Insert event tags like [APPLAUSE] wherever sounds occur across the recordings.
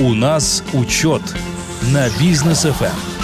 У нас учет на бизнес ФМ.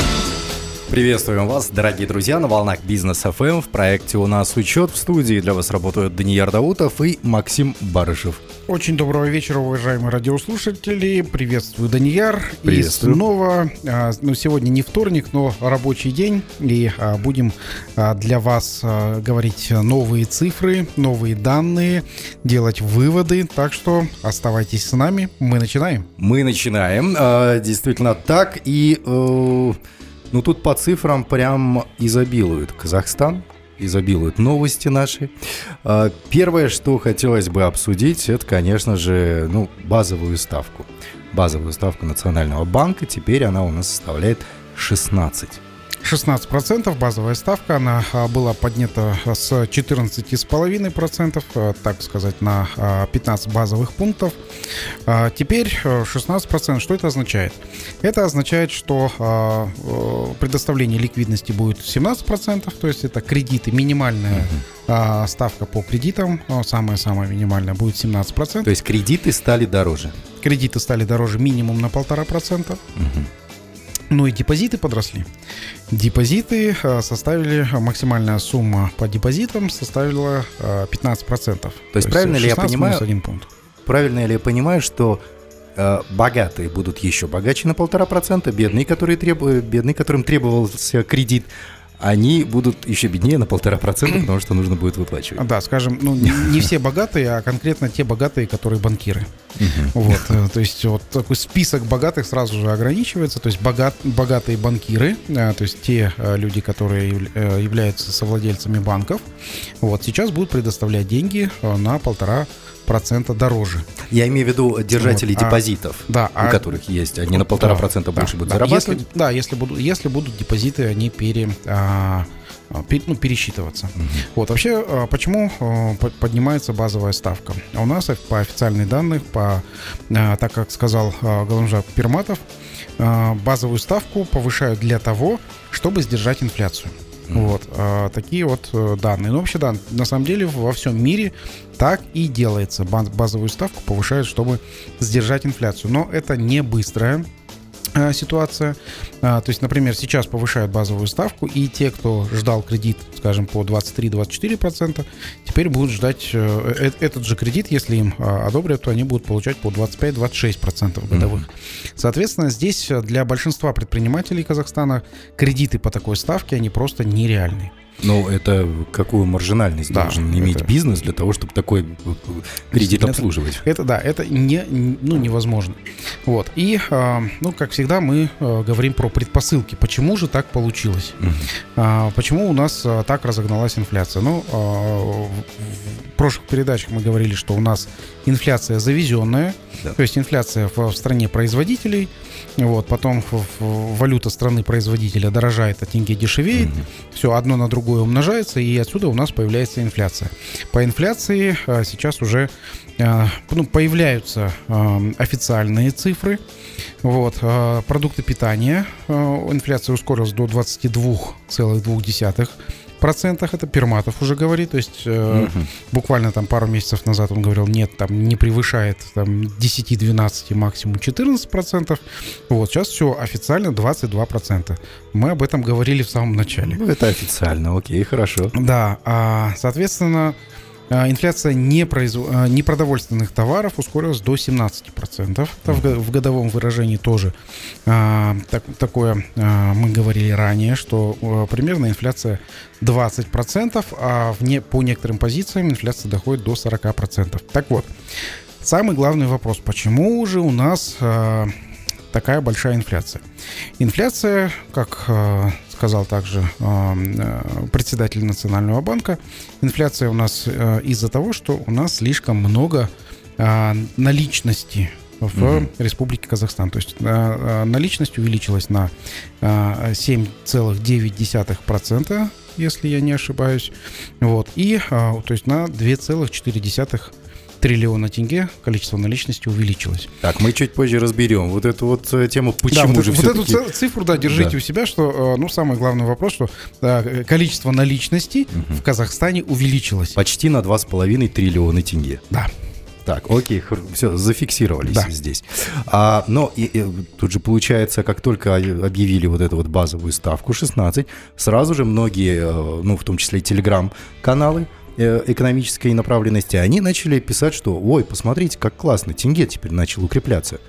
Приветствуем вас, дорогие друзья, на волнах Бизнес ФМ. В проекте «У нас учет» в студии для вас работают Даниил Даутов и Максим Барышев. Очень доброго вечера, уважаемые радиослушатели. Приветствую, Данияр. Приветствую. И снова, а, ну, сегодня не вторник, но рабочий день. И а, будем а, для вас говорить новые цифры, новые данные, делать выводы. Так что оставайтесь с нами. Мы начинаем. Мы начинаем. Действительно так. И э, ну тут по цифрам прям изобилует Казахстан. Изобилуют новости наши. А, Первое, что хотелось бы обсудить, это, конечно же, ну, базовую ставку. Базовую ставку Национального банка. Теперь она у нас составляет 16. 16% базовая ставка, она а, была поднята с 14,5%, а, так сказать, на а, 15 базовых пунктов. А, Теперь э, 16%. Что это означает? Это означает, что а, э, предоставление ликвидности будет 17%, то есть это кредиты, минимальная а, ставка по кредитам, а, самая-самая минимальная, будет 17%. То есть кредиты стали дороже. Кредиты стали дороже минимум на 1,5%. Ну и депозиты подросли. Депозиты э, составили, максимальная сумма по депозитам составила э, 15%. То есть правильно ли я 16 понимаю- один пункт. Правильно ли я понимаю, что э, богатые будут еще богаче на полтора процента, бедные, которые требуют, бедные, которым требовался кредит, они будут еще беднее на полтора процента, потому что нужно будет выплачивать. Да, скажем, ну не все богатые, а конкретно те богатые, которые банкиры. Вот, э, то есть вот такой список богатых сразу же ограничивается. То есть богат, богатые банкиры, э, то есть те э, люди, которые явля- являются совладельцами банков, вот сейчас будут предоставлять деньги на полтора процента дороже. Я имею в виду держателей Вот, а- депозитов, да, у а- которых есть, они на полтора Да, процента да, больше будут да. зарабатывать. Если, да, если будут, если будут депозиты, они пере, а, а, пе- ну, пересчитываться. Вот вообще, а, почему а, по- поднимается базовая ставка? А У нас по официальным данным, по, а, так как сказал а, Перматов, а, базовую ставку повышают для того, чтобы сдержать инфляцию. Вот а, такие вот э, данные. Но вообще, да, на самом деле во всем мире так и делается. Баз- Базовую ставку повышают, чтобы сдержать инфляцию. Но это не быстрая э, ситуация. А, То есть, например, сейчас повышают базовую ставку, и те, кто ждал кредит, скажем, по 23-24%, теперь будут ждать э, э, этот же кредит, если им а, одобрят, то они будут получать по 25-26% годовых. Соответственно, здесь э, для большинства предпринимателей Казахстана кредиты по такой ставке, они просто нереальные. Ну, это какую маржинальность Да, должен иметь это- бизнес для того, чтобы такой э, э, кредит обслуживать? Это да, это не, ну, невозможно. Вот. И, а, ну, как всегда, мы а, говорим про предпосылки. Почему же так получилось? А, почему у нас так разогналась инфляция? Ну, прошлых передачах мы говорили, что у нас инфляция завезенная, Да. то есть инфляция в, в стране производителей, вот, потом в- в- валюта страны производителя дорожает, а тенге дешевеет, все одно на другое умножается, и отсюда у нас появляется инфляция. По инфляции а, сейчас уже а, ну, появляются а, официальные цифры. Вот, а, продукты питания, а, инфляция ускорилась до 22,2%. Процентах это Перматов уже говорит, то есть э, буквально там пару месяцев назад он говорил, нет, там не превышает там 10-12, максимум 14 процентов. Вот сейчас все официально 22 процента. Мы об этом говорили в самом начале. Ну, это официально, окей, хорошо. Да, а, соответственно, инфляция непроизв- а, непродовольственных товаров ускорилась до 17%. Это в, го- в годовом выражении тоже а, так- такое а, мы говорили ранее, что а, примерно инфляция 20%, а в не, по некоторым позициям инфляция доходит до 40%. Так вот, самый главный вопрос, почему же у нас а, такая большая инфляция? Инфляция, как э, сказал также э, э, председатель Национального банка, инфляция у нас э, из-за того, что у нас слишком много э, наличности в Республике Казахстан. То есть э, наличность увеличилась на э, 7,9%, если я не ошибаюсь. Вот. И то есть на 2,4 триллиона тенге количество наличности увеличилось. Так, мы чуть позже разберем вот эту вот э, тему, Да, почему вот, же вот эту цифру, да, держите Да. у себя, что, э, ну, самый главный вопрос, что э, количество наличностей в Казахстане увеличилось. Почти на 2,5 триллиона тенге. Да. Так, окей, все, зафиксировались Да. здесь. А, но и, и тут же получается, как только объявили вот эту вот базовую ставку 16, сразу же многие, э, ну, в том числе и телеграм-каналы экономической направленности, они начали писать, что, ой, посмотрите, как классно, тенге теперь начал укрепляться.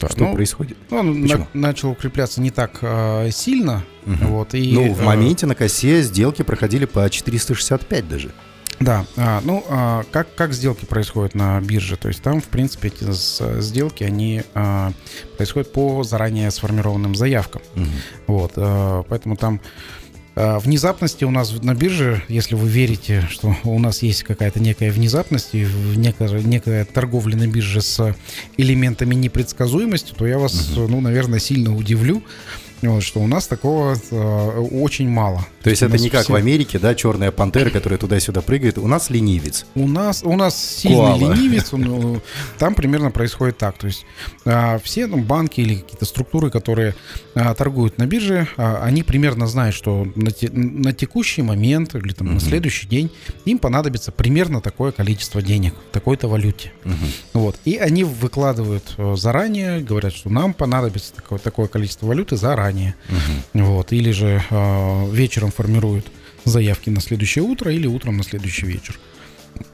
Да, Что ну, происходит? Он Почему? на- начал укрепляться не так э, сильно. Мгм. Вот, и, ну, в э, моменте на косе сделки проходили по 465 даже. Да, а, ну а, как, как сделки происходят на бирже? То есть там, в принципе, эти сделки, они а, происходят по заранее сформированным заявкам. Мгм. Вот, а, поэтому там внезапности у нас на бирже, если вы верите, что у нас есть какая-то некая внезапность и некая, некая торговля на бирже с элементами непредсказуемости, то я вас, ну, наверное, сильно удивлю, вот, что у нас такого а, очень мало. То есть у это не как все- в Америке, да, черная пантера, которая туда-сюда прыгает. У нас ленивец. У нас, у нас сильный Коала. ленивец, он, э, там примерно происходит так. То есть а, все ну, банки или какие-то структуры, которые а, торгуют на бирже, а, они примерно знают, что на, те- на текущий момент или там, на следующий день им понадобится примерно такое количество денег в такой-то валюте. Вот. И они выкладывают э, заранее, говорят, что нам понадобится такое, такое количество валюты заранее. Вот. Или же э, вечером формируют заявки на следующее утро или утром на следующий вечер.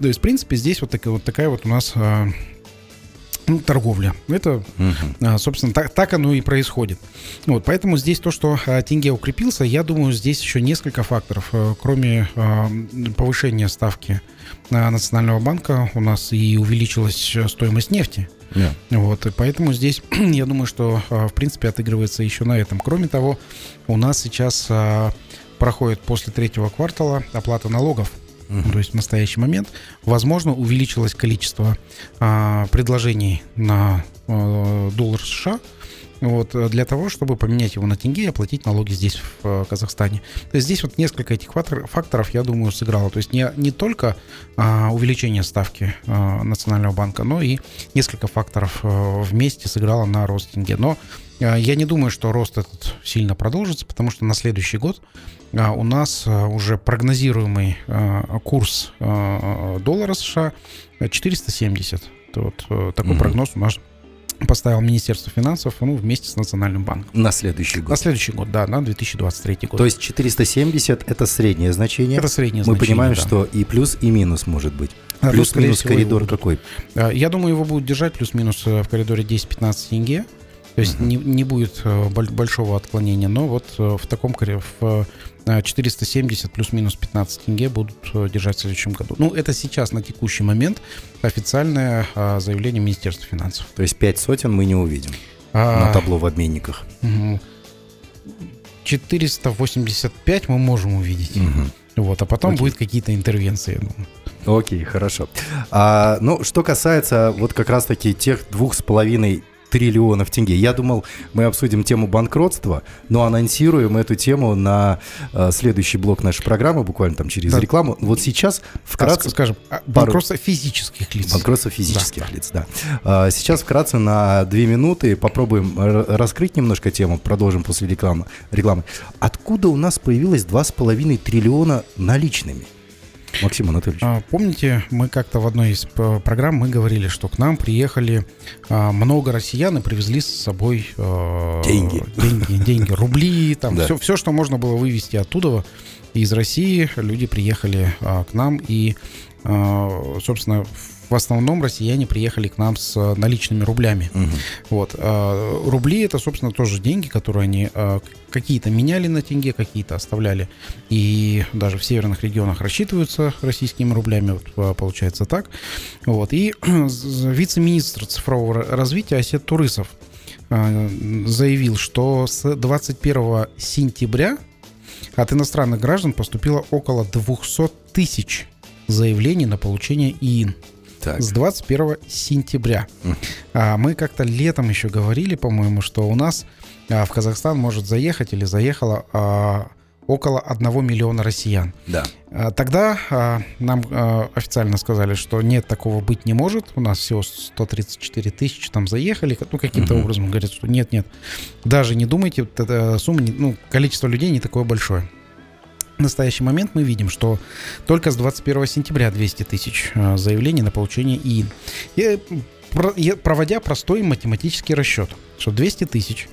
То есть, в принципе, здесь вот такая вот, такая вот у нас э, ну, торговля. Это, а, собственно, так, так оно и происходит. Вот, поэтому здесь то, что а, тенге укрепился, я думаю, здесь еще несколько факторов. Э, Кроме а, повышения ставки Национального банка, у нас и увеличилась стоимость нефти. Да. Вот, и поэтому здесь, [CLEARS THROAT] я думаю, что, в принципе, отыгрывается еще на этом. Кроме того, у нас сейчас проходит после третьего квартала оплата налогов. То есть в настоящий момент, возможно, увеличилось количество а, предложений на а, доллар США вот, для того, чтобы поменять его на тенге и оплатить налоги здесь, в э, Казахстане. То есть здесь вот несколько этих фактор- факторов, я думаю, сыграло. То есть не, не только а, увеличение ставки а, Национального банка, но и несколько факторов а, вместе сыграло на рост тенге. Но а, я не думаю, что рост этот сильно продолжится, потому что на следующий год а, у нас а, уже прогнозируемый а, курс а, доллара США 470. Это вот э, такой Мгм. прогноз у нас поставил Министерство финансов ну, вместе с Национальным банком. На следующий На год. следующий год, да, на 2023 год. То есть 470 это среднее значение. это среднее Мы значение, понимаем, да. что и плюс, и минус может быть. А, ну, Плюс-минус коридор какой? А, Я думаю, его будут держать плюс-минус э, в коридоре 10-15 тенге. То есть не, не будет э, боль- большого отклонения, но вот э, в таком коре- в э, 470 плюс-минус 15 тенге будут э, держать в следующем году. Ну, это сейчас на текущий момент официальное а, заявление Министерства финансов. То есть 5 сотен мы не увидим А, на табло в обменниках. мгм. 485 мы можем увидеть. Мгм. Вот, а потом Окей. будет какие-то интервенции. я думаю. Окей, хорошо. А, ну, что касается вот как раз-таки тех двух с половиной триллионов тенге. Я думал, мы обсудим тему банкротства, но анонсируем эту тему на э, следующий блок нашей программы, буквально там через Да. рекламу. Вот сейчас вкратце... А, скажем, а, банкротство физических лиц. Банкротство физических лиц, да. А, Сейчас вкратце на две минуты попробуем раскрыть немножко тему, продолжим после рекламы. рекламы. Откуда у нас появилось 2,5 триллиона наличными? Максим Анатольевич. А, Помните, мы как-то в одной из п- программ мы говорили, что к нам приехали а, много россиян и привезли с собой э, Деньги. деньги, деньги, рубли, там Да. все, все, что можно было вывести оттуда из России, люди приехали а, к нам и, собственно, в основном россияне приехали к нам с а, наличными рублями. Мгм. Вот. а, Рубли это, собственно, тоже деньги, которые они а, какие-то меняли на тенге, какие-то оставляли. И даже в северных регионах рассчитываются российскими рублями, вот, а, получается так. Вот. И [CLEARS THROAT] вице-министр цифрового ра- развития Осет Турысов заявил, что с 21 сентября от иностранных граждан поступило около 200 тысяч заявлений на получение ИИН Так. с 21 сентября. А, мы как-то летом еще говорили, по-моему, что у нас а, в Казахстан может заехать или заехало а, около 1 миллиона россиян. Да. А, Тогда нам официально сказали, что нет, такого быть не может. У нас всего 134 тысячи там заехали. Ну, каким-то Мгм. образом говорят, что нет, нет. Даже не думайте, сумма, ну, количество людей не такое большое. В настоящий момент мы видим, что только с 21 сентября 200 тысяч э, заявлений на получение ИИН. И, проводя простой математический расчет, что 200 тысяч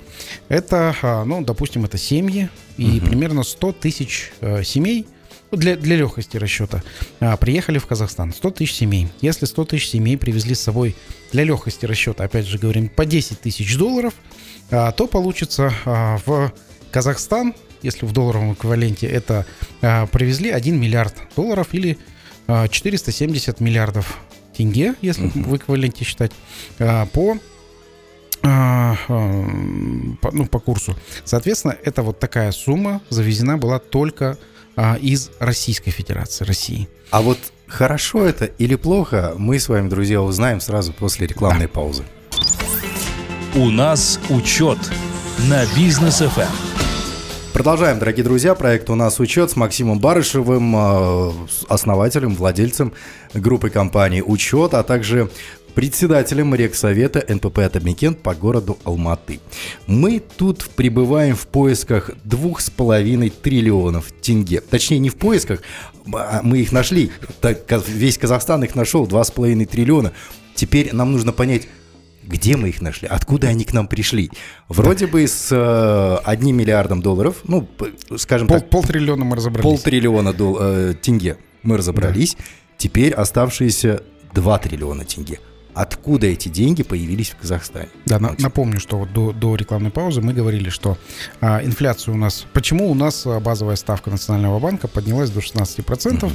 это, а, ну, допустим, это семьи, и угу. примерно 100 тысяч э, семей – ну, для, для легкости расчета, а, приехали в Казахстан. 100 тысяч семей. Если 100 тысяч семей привезли с собой для легкости расчета, опять же говорим, по 10 тысяч долларов, а, то получится в Казахстан, если в долларовом эквиваленте, это а, привезли 1 миллиард долларов или а, 470 миллиардов тенге, если uh-huh. в эквиваленте считать, а, по по, ну, по курсу. Соответственно, это вот такая сумма завезена была только а, из Российской Федерации, России. А вот хорошо это или плохо, мы с вами, друзья, узнаем сразу после рекламной да. паузы. У нас учет на Business FM. Продолжаем, дорогие друзья. Проект «У нас учет» с Максимом Барышевым, а, основателем, владельцем группы компании «Учет», а также председателем Регсовета НПП «Атамекен» по городу Алматы. Мы тут пребываем в поисках двух с половиной триллионов тенге. Точнее, не в поисках, а мы их нашли. Так, весь Казахстан их нашел, два с половиной триллиона. Теперь нам нужно понять, где мы их нашли, откуда они к нам пришли. Вроде бы с э, одним миллиардом долларов, ну, скажем Пол, так... Полтриллиона мы разобрались. Полтриллиона дол, э, тенге мы разобрались. Да. Теперь оставшиеся 2 триллиона тенге откуда эти деньги появились в Казахстане. Да, на, напомню, что вот до, до рекламной паузы мы говорили, что а, инфляция у нас... Почему у нас а, базовая ставка Национального банка поднялась до 16%? Mm-hmm.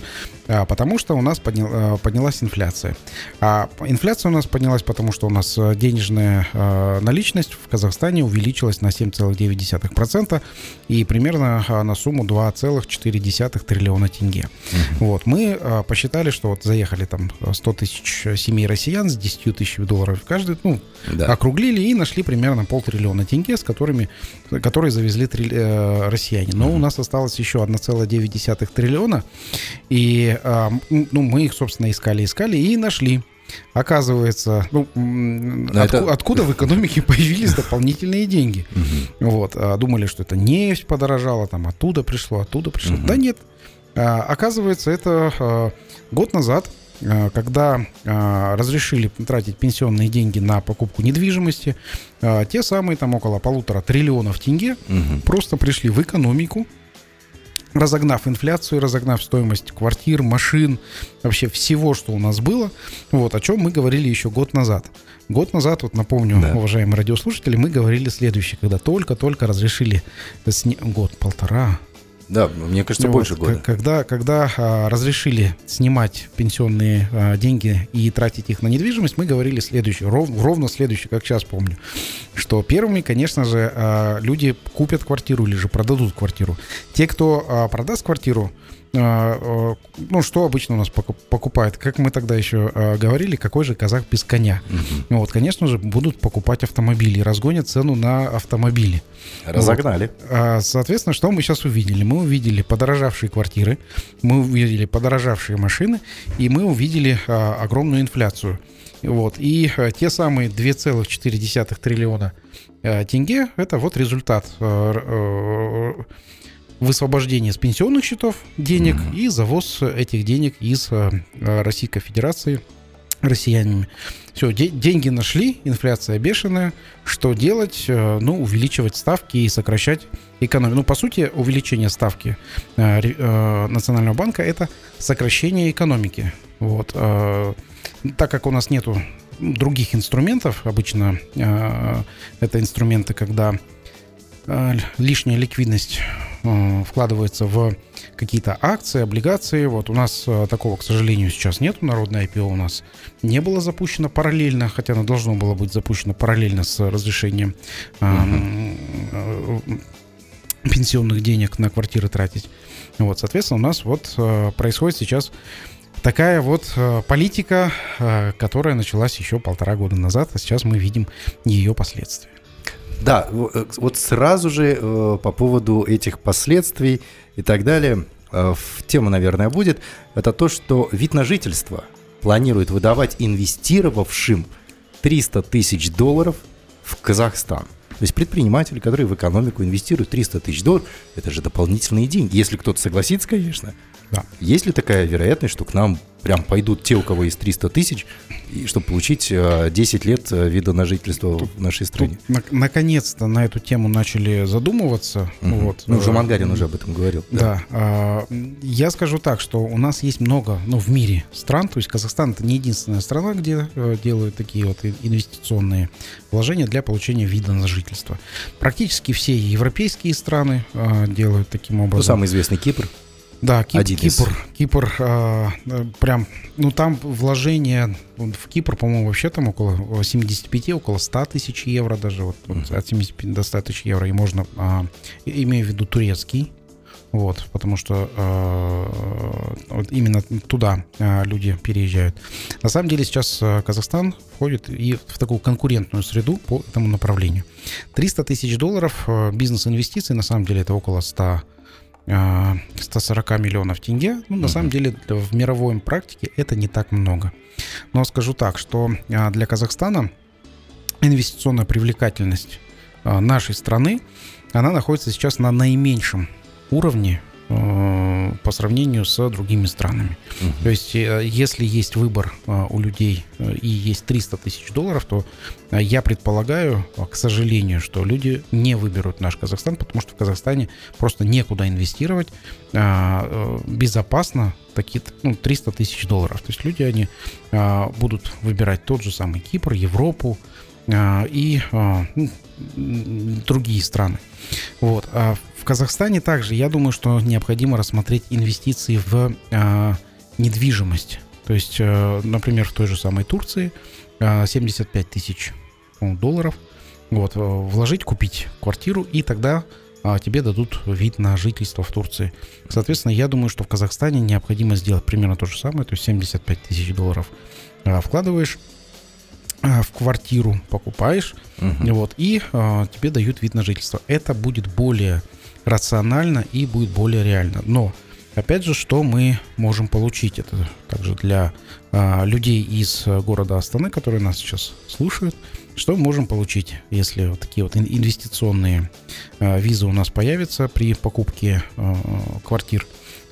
А, потому что у нас поднял, а, поднялась инфляция. А инфляция у нас поднялась, потому что у нас а, денежная а, наличность в Казахстане увеличилась на 7,9% и примерно на сумму 2,4 триллиона тенге. Mm-hmm. Вот, мы а, посчитали, что вот заехали там 100 тысяч семей россиян с 10 10 тысяч долларов каждый, ну, да. округлили и нашли примерно полтриллиона тенге, с которыми, которые завезли три, э, россияне. Но mm-hmm. у нас осталось еще 1,9 триллиона, и э, ну, мы их, собственно, искали, искали и нашли. Оказывается, ну, отку, это... откуда в экономике [LAUGHS] появились дополнительные деньги? Угу. Вот, а, думали, что это нефть подорожала, там оттуда пришло, оттуда пришло. Угу. Да нет. А, оказывается, это а, год назад когда э, разрешили тратить пенсионные деньги на покупку недвижимости, э, те самые там около полутора триллионов тенге угу. просто пришли в экономику, разогнав инфляцию, разогнав стоимость квартир, машин, вообще всего, что у нас было, вот о чем мы говорили еще год назад. Год назад, вот напомню, да. уважаемые радиослушатели, мы говорили следующее, когда только-только разрешили сни... год, полтора, да, мне кажется, вот, больше года. Когда, когда а, разрешили снимать пенсионные а, деньги и тратить их на недвижимость, мы говорили следующее, ров, ровно следующее, как сейчас помню, что первыми, конечно же, а, люди купят квартиру или же продадут квартиру. Те, кто а, продаст квартиру, ну, что обычно у нас покупают? Как мы тогда еще а, говорили, какой же казах без коня? Угу. Вот, конечно же, будут покупать автомобили, разгонят цену на автомобили. Разогнали. Вот. Соответственно, что мы сейчас увидели? Мы увидели подорожавшие квартиры, мы увидели подорожавшие машины, и мы увидели огромную инфляцию. Вот. И те самые 2,4 триллиона тенге, это вот результат высвобождение с пенсионных счетов денег mm-hmm. и завоз этих денег из э, Российской Федерации россиянами. Все, де- деньги нашли, инфляция бешеная. Что делать? Э, ну, увеличивать ставки и сокращать экономику. Ну, по сути, увеличение ставки э, э, Национального банка это сокращение экономики. Вот. Э, так как у нас нету других инструментов, обычно э, это инструменты, когда лишняя ликвидность вкладывается в какие-то акции, облигации. Вот у нас э, такого, к сожалению, сейчас нет. Народное IPO у нас не было запущено параллельно, хотя оно должно было быть запущено параллельно с разрешением uh-huh. пенсионных денег на квартиры тратить. Вот, соответственно, у нас вот происходит сейчас такая вот политика, которая началась еще полтора года назад, а сейчас мы видим ее последствия. Да, э, вот сразу же э, по поводу этих последствий и так далее, э, тема, наверное, будет, это то, что вид на жительство планирует выдавать инвестировавшим 300 тысяч долларов в Казахстан. То есть предприниматели, которые в экономику инвестируют 300 тысяч долларов, это же дополнительные деньги. Если кто-то согласится, конечно. Да. Есть ли такая вероятность, что к нам прям пойдут те, у кого есть 300 тысяч, и чтобы получить 10 э, лет э, вида на жительство тут, в нашей стране? Тут, на, наконец-то на эту тему начали задумываться. Угу. Вот. Ну, уже э, Мангарин уже об этом говорил. Да. да. Я скажу так, что у нас есть много, ну, в мире стран, то есть Казахстан это не единственная страна, где делают такие вот инвестиционные вложения для получения вида на жительство. Практически все европейские страны делают таким образом. Ну, самый известный Кипр. Да, Кип, Кипр. Кипр, а, прям, ну там вложение в Кипр, по-моему, вообще там около 75, около 100 тысяч евро даже, вот, uh-huh. от 75 до 100 тысяч евро, и можно, а, имею в виду турецкий, вот, потому что э, вот именно туда э, люди переезжают. На самом деле сейчас Казахстан входит и в такую конкурентную среду по этому направлению. 300 тысяч долларов э, бизнес-инвестиций, на самом деле это около 100 140 а, миллионов тенге. Ну, на самом деле, в мировой практике это не так много. Но скажу так, что а, для Казахстана инвестиционная привлекательность а, нашей страны, она находится сейчас на наименьшем уровне по сравнению с другими странами. Угу. То есть, э, если есть выбор э, у людей и есть 300 тысяч долларов, то я предполагаю, к сожалению, что люди не выберут наш Казахстан, потому что в Казахстане просто некуда инвестировать безопасно такие ну, 300 тысяч долларов. То есть люди они будут выбирать тот же самый Кипр, Европу, и ну, другие страны. Вот. А в Казахстане также, я думаю, что необходимо рассмотреть инвестиции в э, недвижимость. То есть, э, например, в той же самой Турции э, 75 тысяч долларов. Вот, вложить, купить квартиру, и тогда а, тебе дадут вид на жительство в Турции. Соответственно, я думаю, что в Казахстане необходимо сделать примерно то же самое, то есть 75 тысяч долларов а, вкладываешь а, в квартиру покупаешь, угу. вот, и а, тебе дают вид на жительство. Это будет более рационально и будет более реально. Но, опять же, что мы можем получить? Это также для а, людей из города Астаны, которые нас сейчас слушают. Что мы можем получить, если вот такие вот инвестиционные а, визы у нас появятся при покупке а, квартир?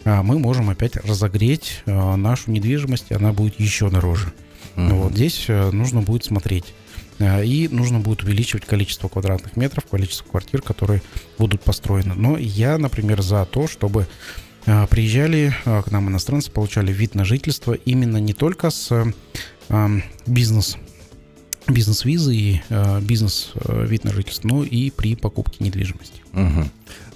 А, мы можем опять разогреть а, нашу недвижимость, и она будет еще дороже. Uh-huh. Вот здесь э, нужно будет смотреть. Э, и нужно будет увеличивать количество квадратных метров, количество квартир, которые будут построены. Но я, например, за то, чтобы э, приезжали к нам иностранцы, получали вид на жительство именно не только с бизнес бизнес-визы и бизнес-вид на жительство, но и при покупке недвижимости. Угу.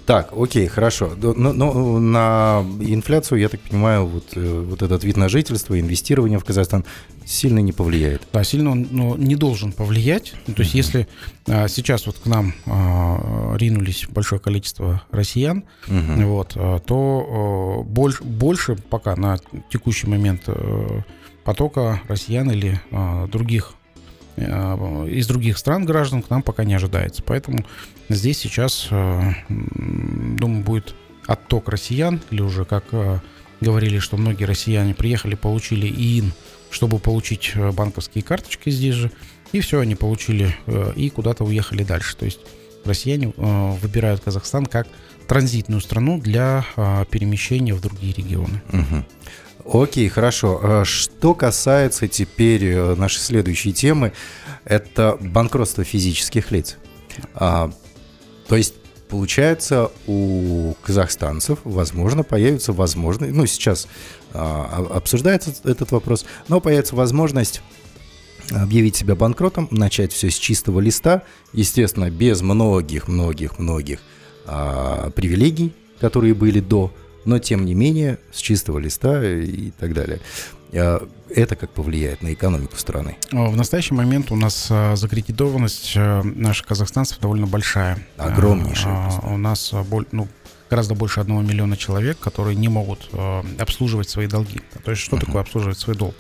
Так, окей, хорошо. Но, но на инфляцию, я так понимаю, вот, э, вот этот вид на жительство, инвестирование в Казахстан сильно не повлияет. Да, сильно он но не должен повлиять. Ну, то есть, если а, сейчас вот к нам а, ринулись большое количество россиян, uh-huh. вот, а, то а, больше, больше пока на текущий момент а, потока россиян или а, других Э, из других стран граждан к нам пока не ожидается. Поэтому здесь сейчас, э, думаю, будет отток россиян, или уже как э, говорили, что многие россияне приехали, получили ИИН, чтобы получить банковские карточки здесь же, и все, они получили и куда-то уехали дальше. То есть россияне выбирают Казахстан как транзитную страну для перемещения в другие регионы. Угу. Окей, хорошо. А что касается теперь э, нашей следующей темы, это банкротство физических лиц. А, то есть получается, у казахстанцев, возможно, появится возможность, ну, сейчас а, обсуждается этот вопрос, но появится возможность объявить себя банкротом, начать все с чистого листа, естественно, без многих-многих-многих а, привилегий, которые были до но тем не менее с чистого листа и так далее. А, это как повлияет на экономику страны? В настоящий момент у нас а, закредитованность а, наших казахстанцев довольно большая. Огромнейшая. У нас ну, гораздо больше одного миллиона человек, которые не могут обслуживать свои долги. То есть что uh-huh. такое обслуживать свой долг?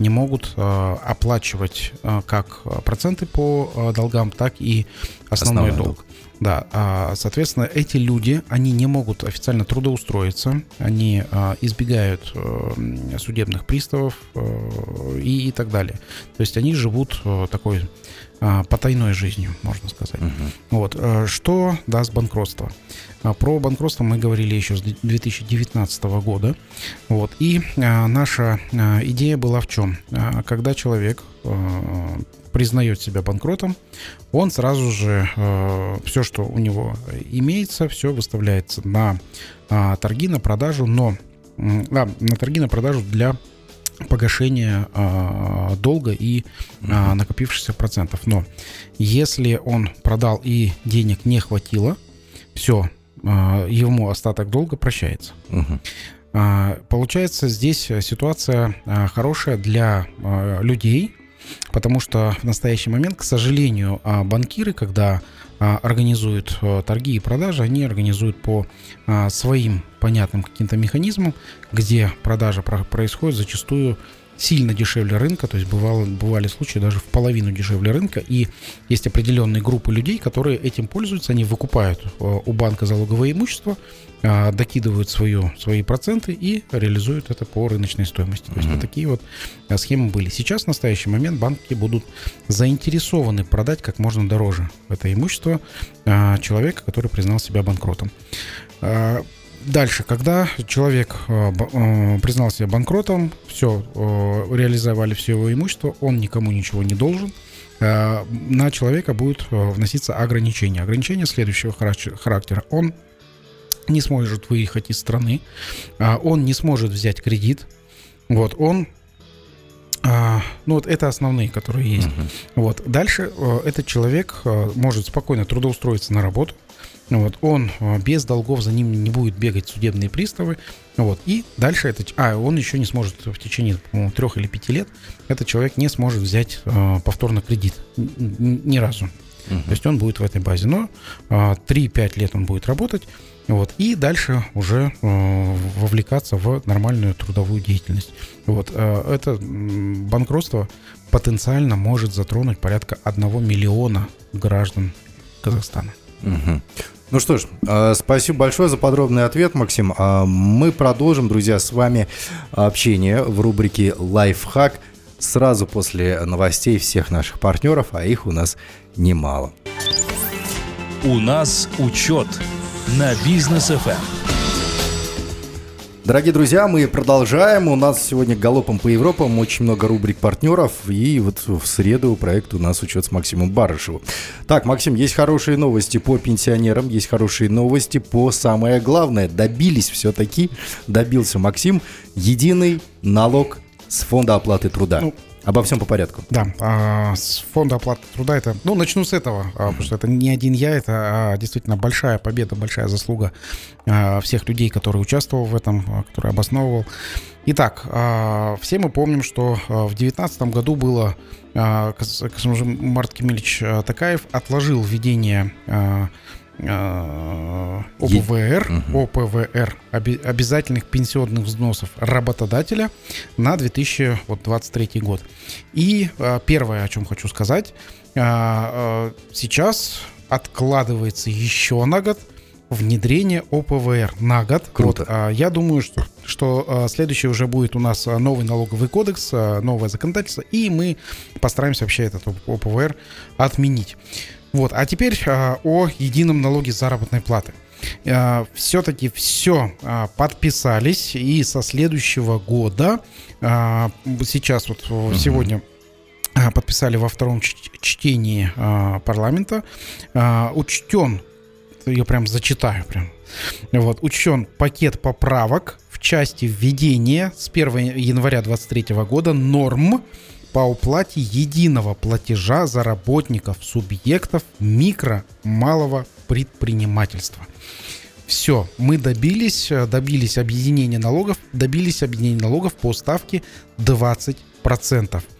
не могут э, оплачивать э, как проценты по э, долгам, так и основной, основной долг. долг. Да, а, соответственно, эти люди, они не могут официально трудоустроиться, они а, избегают а, судебных приставов а, и, и так далее. То есть они живут а, такой а, потайной жизнью, можно сказать. Uh-huh. Вот. Э, что даст банкротство? Про банкротство мы говорили еще с 2019 года. Вот. И наша идея была в чем? Когда человек признает себя банкротом, он сразу же а, все, что у него имеется, все выставляется на а, торги, на продажу, но а, на торги, на продажу для погашения э, долга и э, накопившихся процентов. Но если он продал и денег не хватило, все, э, ему остаток долга прощается. Угу. Э, получается, здесь ситуация э, хорошая для э, людей, потому что в настоящий момент, к сожалению, банкиры, когда организуют торги и продажи, они организуют по своим понятным каким-то механизмам, где продажа происходит зачастую сильно дешевле рынка, то есть бывало, бывали случаи даже в половину дешевле рынка, и есть определенные группы людей, которые этим пользуются, они выкупают э, у банка залоговое имущество, э, докидывают свою, свои проценты и реализуют это по рыночной стоимости. То есть mm-hmm. вот такие вот э, схемы были. Сейчас, в настоящий момент, банки будут заинтересованы продать как можно дороже это имущество человека, который признал себя банкротом. Дальше, когда человек э, э, признал себя банкротом, все, э, реализовали все его имущество, он никому ничего не должен, на человека будет вноситься ограничение. Ограничение следующего характера. Он не сможет выехать из страны, он не сможет взять кредит, вот, он ну вот это основные, которые есть. Uh-huh. Вот дальше этот человек может спокойно трудоустроиться на работу, вот, он а, без долгов за ним не будет бегать судебные приставы. Вот, и дальше это... А, он еще не сможет в течение трех или пяти лет, этот человек не сможет взять э, повторно кредит ни, разу. Uh-huh. То есть он будет в этой базе. Но э, 3-5 лет он будет работать. Вот, и дальше уже э, вовлекаться в нормальную трудовую деятельность. Вот, э, это банкротство потенциально может затронуть порядка 1 миллиона граждан Казахстана. Угу. Ну что ж, э, спасибо большое за подробный ответ, Максим. А мы продолжим, друзья, с вами общение в рубрике «Лайфхак» сразу после новостей всех наших партнеров, а их у нас немало. У нас учет на бизнес FM. Дорогие друзья, мы продолжаем. У нас сегодня галопом по Европам очень много рубрик партнеров. И вот в среду проект у нас учет с Максимом Барышевым. Так, Максим, есть хорошие новости по пенсионерам, есть хорошие новости по самое главное. Добились все-таки, добился Максим, единый налог с фонда оплаты труда. Ну, Обо всем по порядку. Да, а, с фонда оплаты труда это, ну, начну с этого, а, потому что это не один я, это а, действительно большая победа, большая заслуга а, всех людей, которые участвовал в этом, которые обосновывал. Итак, все мы помним, что в 2019 году было, а, Март Кемельевич Такаев отложил введение ОПВР, угу. ОПВР обязательных пенсионных взносов работодателя на 2023 год. И а, первое, о чем хочу сказать, а, сейчас откладывается еще на год внедрение ОПВР на год. Круто. Вот, я думаю, что, что следующий уже будет у нас новый налоговый кодекс, новое законодательство, и мы постараемся вообще этот ОПВР отменить. Вот, а теперь а, о едином налоге заработной платы. А, все-таки все а, подписались, и со следующего года, а, сейчас вот угу. сегодня а, подписали во втором чтении а, парламента, а, учтен, я прям зачитаю прям, вот, учтен пакет поправок в части введения с 1 января 2023 года норм по уплате единого платежа за работников субъектов микро, малого предпринимательства. Все, мы добились, э, добились объединения налогов, добились объединения налогов по ставке 20%.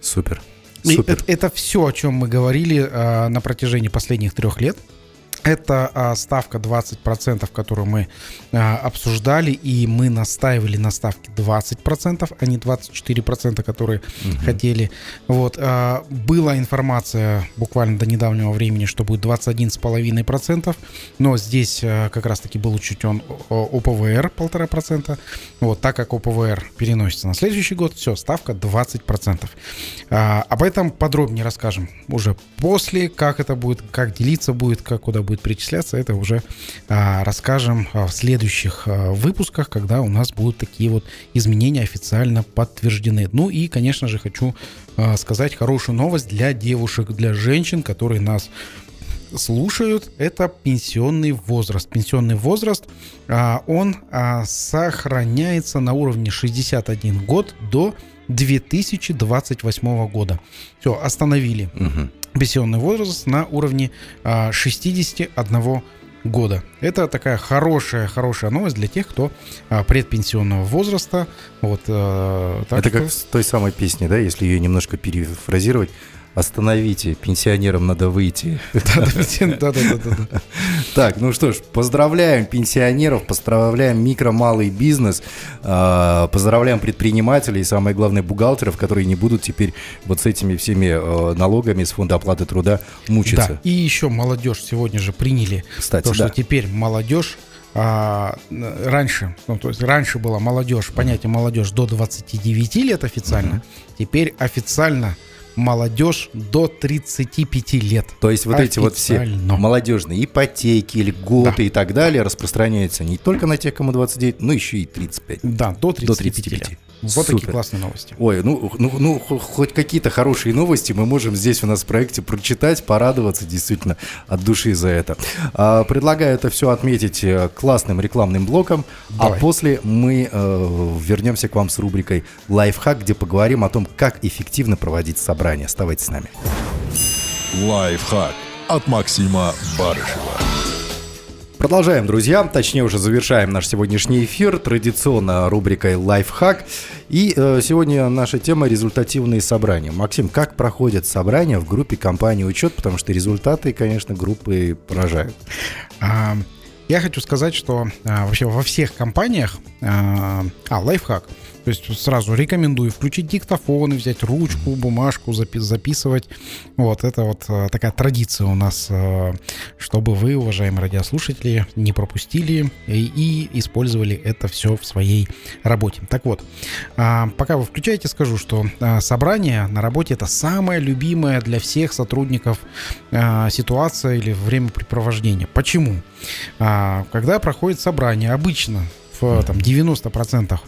Супер. И Это, это все, о чем мы говорили э, на протяжении последних трех лет. Это а, ставка 20%, которую мы а, обсуждали, и мы настаивали на ставке 20%, а не 24%, которые угу. хотели. Вот, а, была информация буквально до недавнего времени, что будет 21,5%, но здесь а, как раз-таки был учтен ОПВР 1,5%. Вот, так как ОПВР переносится на следующий год, все, ставка 20%. А, об этом подробнее расскажем уже после, как это будет, как делиться будет, как куда будет будет перечисляться, это уже а, расскажем а, в следующих а, выпусках, когда у нас будут такие вот изменения официально подтверждены. Ну и, конечно же, хочу а, сказать хорошую новость для девушек, для женщин, которые нас слушают, это пенсионный возраст. Пенсионный возраст, а, он а, сохраняется на уровне 61 год до 2028 года. Все, остановили. Угу пенсионный возраст на уровне 61 а, года. Это такая хорошая, хорошая новость для тех, кто а, предпенсионного возраста. Вот, а, Это что... как с той самой песни, да, если ее немножко перефразировать. Остановите, пенсионерам надо выйти. Так, ну что ж, поздравляем пенсионеров, поздравляем микро, малый бизнес, а, поздравляем предпринимателей и, самое главное, бухгалтеров, которые не будут теперь вот с этими всеми а, налогами с фонда оплаты труда мучиться. Да, и еще молодежь сегодня же приняли Кстати, то, что да. теперь молодежь а, раньше, ну, то есть раньше была молодежь, понятие молодежь до 29 лет официально, uh-huh. теперь официально молодежь до 35 лет. То есть вот эти вот все молодежные ипотеки, льготы да. и так далее распространяются не только на тех, кому 29, но еще и 35. Да, до 35, до 35. лет. Вот Супер. такие классные новости. Ой, ну, ну, ну хоть какие-то хорошие новости мы можем здесь у нас в проекте прочитать, порадоваться действительно от души за это. А, предлагаю это все отметить э, классным рекламным блоком, а Давай. а после мы э, вернемся к вам с рубрикой «Лайфхак», где поговорим о том, как эффективно проводить собрания. Оставайтесь с нами. Лайфхак от Максима Барышева. Продолжаем, друзья. Точнее, уже завершаем наш сегодняшний эфир традиционно рубрикой «Лайфхак». И э, сегодня наша тема – результативные собрания. Максим, как проходят собрания в группе компании «Учет»? Потому что результаты, конечно, группы поражают. А, я хочу сказать, что а, вообще во всех компаниях... А, а лайфхак – то есть сразу рекомендую включить диктофон и взять ручку, бумажку, запи- записывать. Вот это вот э, такая традиция у нас, э, чтобы вы, уважаемые радиослушатели, не пропустили и, и использовали это все в своей работе. Так вот, а, пока вы включаете, скажу, что а, собрание на работе это самая любимая для всех сотрудников а, ситуация или времяпрепровождение. Почему? Когда проходит собрание, обычно в там, 90%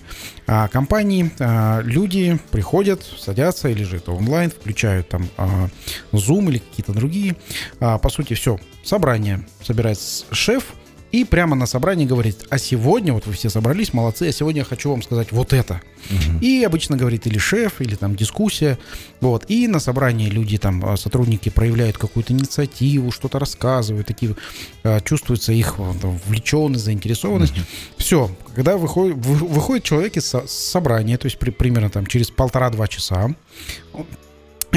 а, компаний а, люди приходят, садятся или же это онлайн, включают там а, Zoom или какие-то другие. По сути, все, собрание собирается шеф, и прямо на собрании говорит, а сегодня, вот вы все собрались, молодцы, а сегодня я хочу вам сказать вот это. Угу. И обычно говорит или шеф, или там дискуссия. Вот. И на собрании люди, там, а, сотрудники проявляют какую-то инициативу, что-то рассказывают, такие, а, чувствуется их там, вовлеченность, заинтересованность. Угу. Все. Когда выходит, выходит человек из собрания, то есть при, примерно там через полтора-два часа,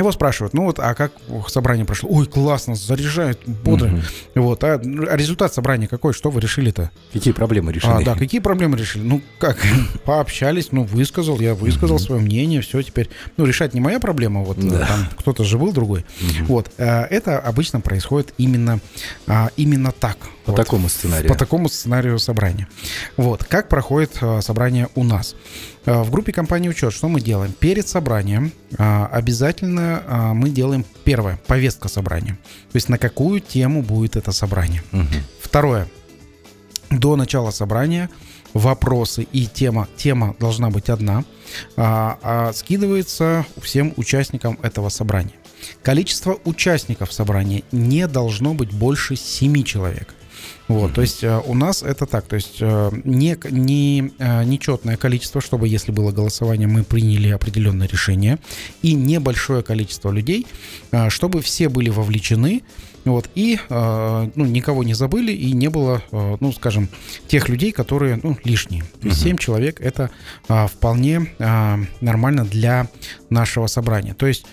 его спрашивают, ну вот, а как собрание прошло? Ой, классно, заряжают, бодро. Угу. Вот, а результат собрания какой? Что вы решили-то? Какие проблемы решили? А, да, какие проблемы решили? Ну, как, [LAUGHS] пообщались, ну, высказал, я высказал угу. свое мнение, все теперь. Ну, решать не моя проблема, вот да. там кто-то же был другой. Угу. Вот, э, это обычно происходит именно, а, именно так. По вот, такому сценарию. По такому сценарию собрания. Вот, как проходит э, собрание у нас? Э, в группе компании «Учет» что мы делаем? Перед собранием э, обязательно э, мы делаем первое, повестка собрания. То есть на какую тему будет это собрание. Угу. Второе, до начала собрания вопросы и тема, тема должна быть одна, а, а скидывается всем участникам этого собрания. Количество участников собрания не должно быть больше 7 человек. Вот, то есть э, у нас это так, то есть э, не, не э, нечетное количество, чтобы если было голосование, мы приняли определенное решение, и небольшое количество людей, чтобы все были вовлечены, вот, и ну, никого не забыли, и не было, ну, скажем, тех людей, которые ну, лишние. То есть 7 человек это вполне нормально для нашего собрания. То есть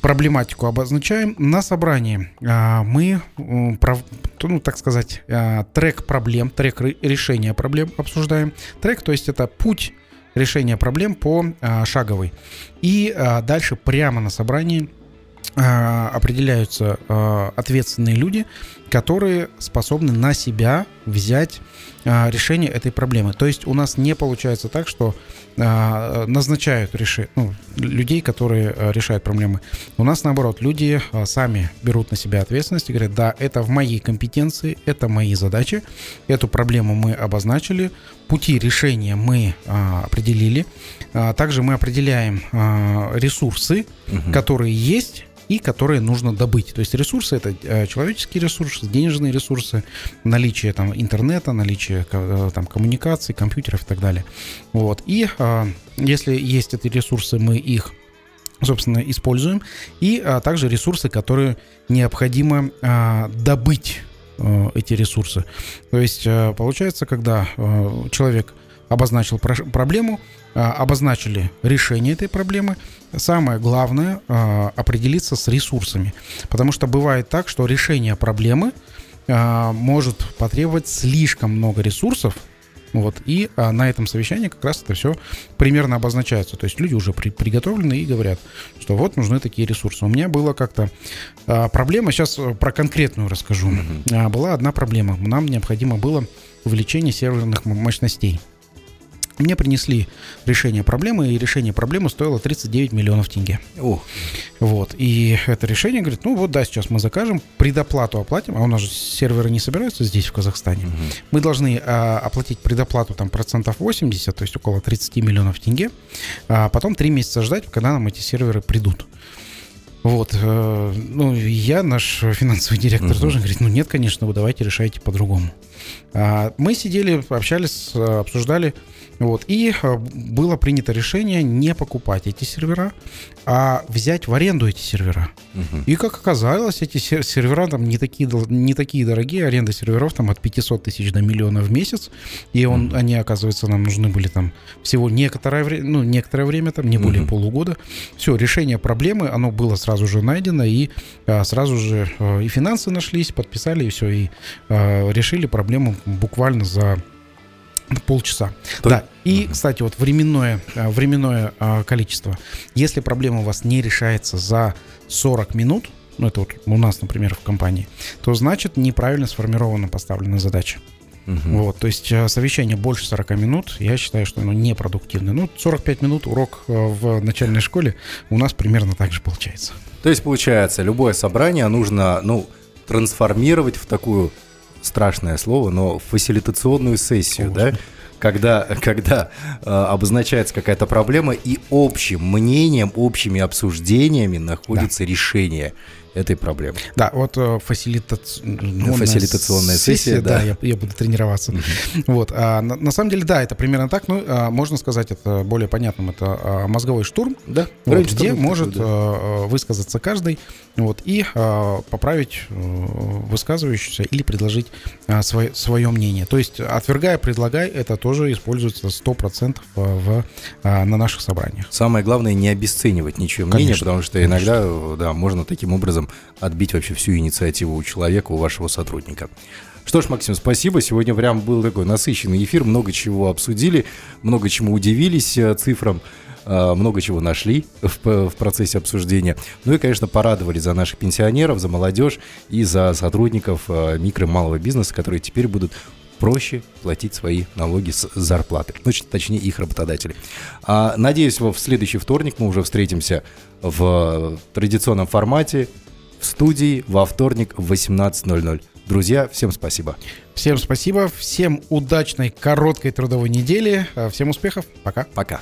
проблематику обозначаем. На собрании мы ну, так сказать, э, трек проблем, трек решения проблем обсуждаем. Трек, то есть это путь решения проблем по э, шаговой. И дальше прямо на собрании определяются ответственные люди, которые способны на себя взять а, решение этой проблемы. То есть у нас не получается так, что назначают реши, ну, людей, которые решают проблемы. У нас наоборот, люди сами берут на себя ответственность и говорят, да, это в моей компетенции, это мои задачи, эту проблему мы обозначили, пути решения мы определили, а, также мы определяем ресурсы, угу. которые есть и которые нужно добыть. То есть ресурсы это э, человеческие ресурсы, денежные ресурсы, наличие там интернета, наличие э, там коммуникаций, компьютеров и так далее. Вот. И э, если есть эти ресурсы, мы их собственно, используем. И а, также ресурсы, которые необходимо а, добыть эти ресурсы. То есть получается, когда человек обозначил проблему, а, обозначили решение этой проблемы. Самое главное а, определиться с ресурсами. Потому что бывает так, что решение проблемы а, может потребовать слишком много ресурсов, вот, и а, на этом совещании как раз это все примерно обозначается. То есть люди уже при, приготовлены и говорят, что вот нужны такие ресурсы. У меня была как-то а, проблема, сейчас про конкретную расскажу. Mm-hmm. А, была одна проблема. Нам необходимо было увеличение серверных мощностей. Мне принесли решение проблемы, и решение проблемы стоило 39 миллионов тенге. О. Вот. И это решение говорит, ну вот да, сейчас мы закажем, предоплату оплатим, а у нас же серверы не собираются здесь, в Казахстане. Угу. Мы должны а, оплатить предоплату там процентов 80, то есть около 30 миллионов тенге, а потом 3 месяца ждать, когда нам эти серверы придут. Вот, э, ну, я, наш финансовый директор, угу. тоже говорит, ну нет, конечно, вы давайте решайте по-другому. А, мы сидели, общались, обсуждали, вот, и э, было принято решение не покупать эти сервера, а взять в аренду эти сервера. Угу. И как оказалось, эти сервера там не такие, не такие дорогие, аренда серверов там от 500 тысяч до миллиона в месяц, и он, угу. они, оказывается, нам нужны были там всего некоторое время, ну, некоторое время, там, не более угу. полугода. Все, решение проблемы, оно было сразу же найдено, и а, сразу же а, и финансы нашлись, подписали, и все, и а, решили проблему буквально за полчаса. То... Да. И, угу. кстати, вот временное, э, временное э, количество. Если проблема у вас не решается за 40 минут, ну это вот у нас, например, в компании, то значит неправильно сформирована поставлена задача. Угу. Вот, то есть э, совещание больше 40 минут, я считаю, что оно непродуктивное. Ну, 45 минут урок в начальной школе у нас примерно так же получается. То есть, получается, любое собрание нужно, ну, трансформировать в такую страшное слово, но фасилитационную сессию, Конечно. да? когда, [LAUGHS] когда э, обозначается какая-то проблема, и общим мнением, общими обсуждениями находится да. решение этой проблемы. Да, вот э, фасилитационная, фасилитационная сессия, сессия да, да я, я буду тренироваться. Угу. Вот, а, на, на самом деле, да, это примерно так, но а, можно сказать это более понятным, это а, мозговой штурм, да, вот, где может такой, да. а, высказаться каждый, вот, и а, поправить а, высказывающийся или предложить а, свое, свое мнение. То есть, отвергая, предлагай, это тоже используется 100% в, а, на наших собраниях. Самое главное, не обесценивать ничего мнение, потому что конечно. иногда, да, можно таким образом отбить вообще всю инициативу у человека, у вашего сотрудника. Что ж, Максим, спасибо. Сегодня прям был такой насыщенный эфир. Много чего обсудили, много чему удивились э, цифрам, э, много чего нашли в, в процессе обсуждения. Ну и, конечно, порадовали за наших пенсионеров, за молодежь и за сотрудников э, микро и малого бизнеса, которые теперь будут проще платить свои налоги с зарплаты. Ну, точнее, их работодатели. А, надеюсь, в следующий вторник мы уже встретимся в традиционном формате в студии во вторник в 18.00. Друзья, всем спасибо. Всем спасибо, всем удачной короткой трудовой недели, всем успехов, пока. Пока.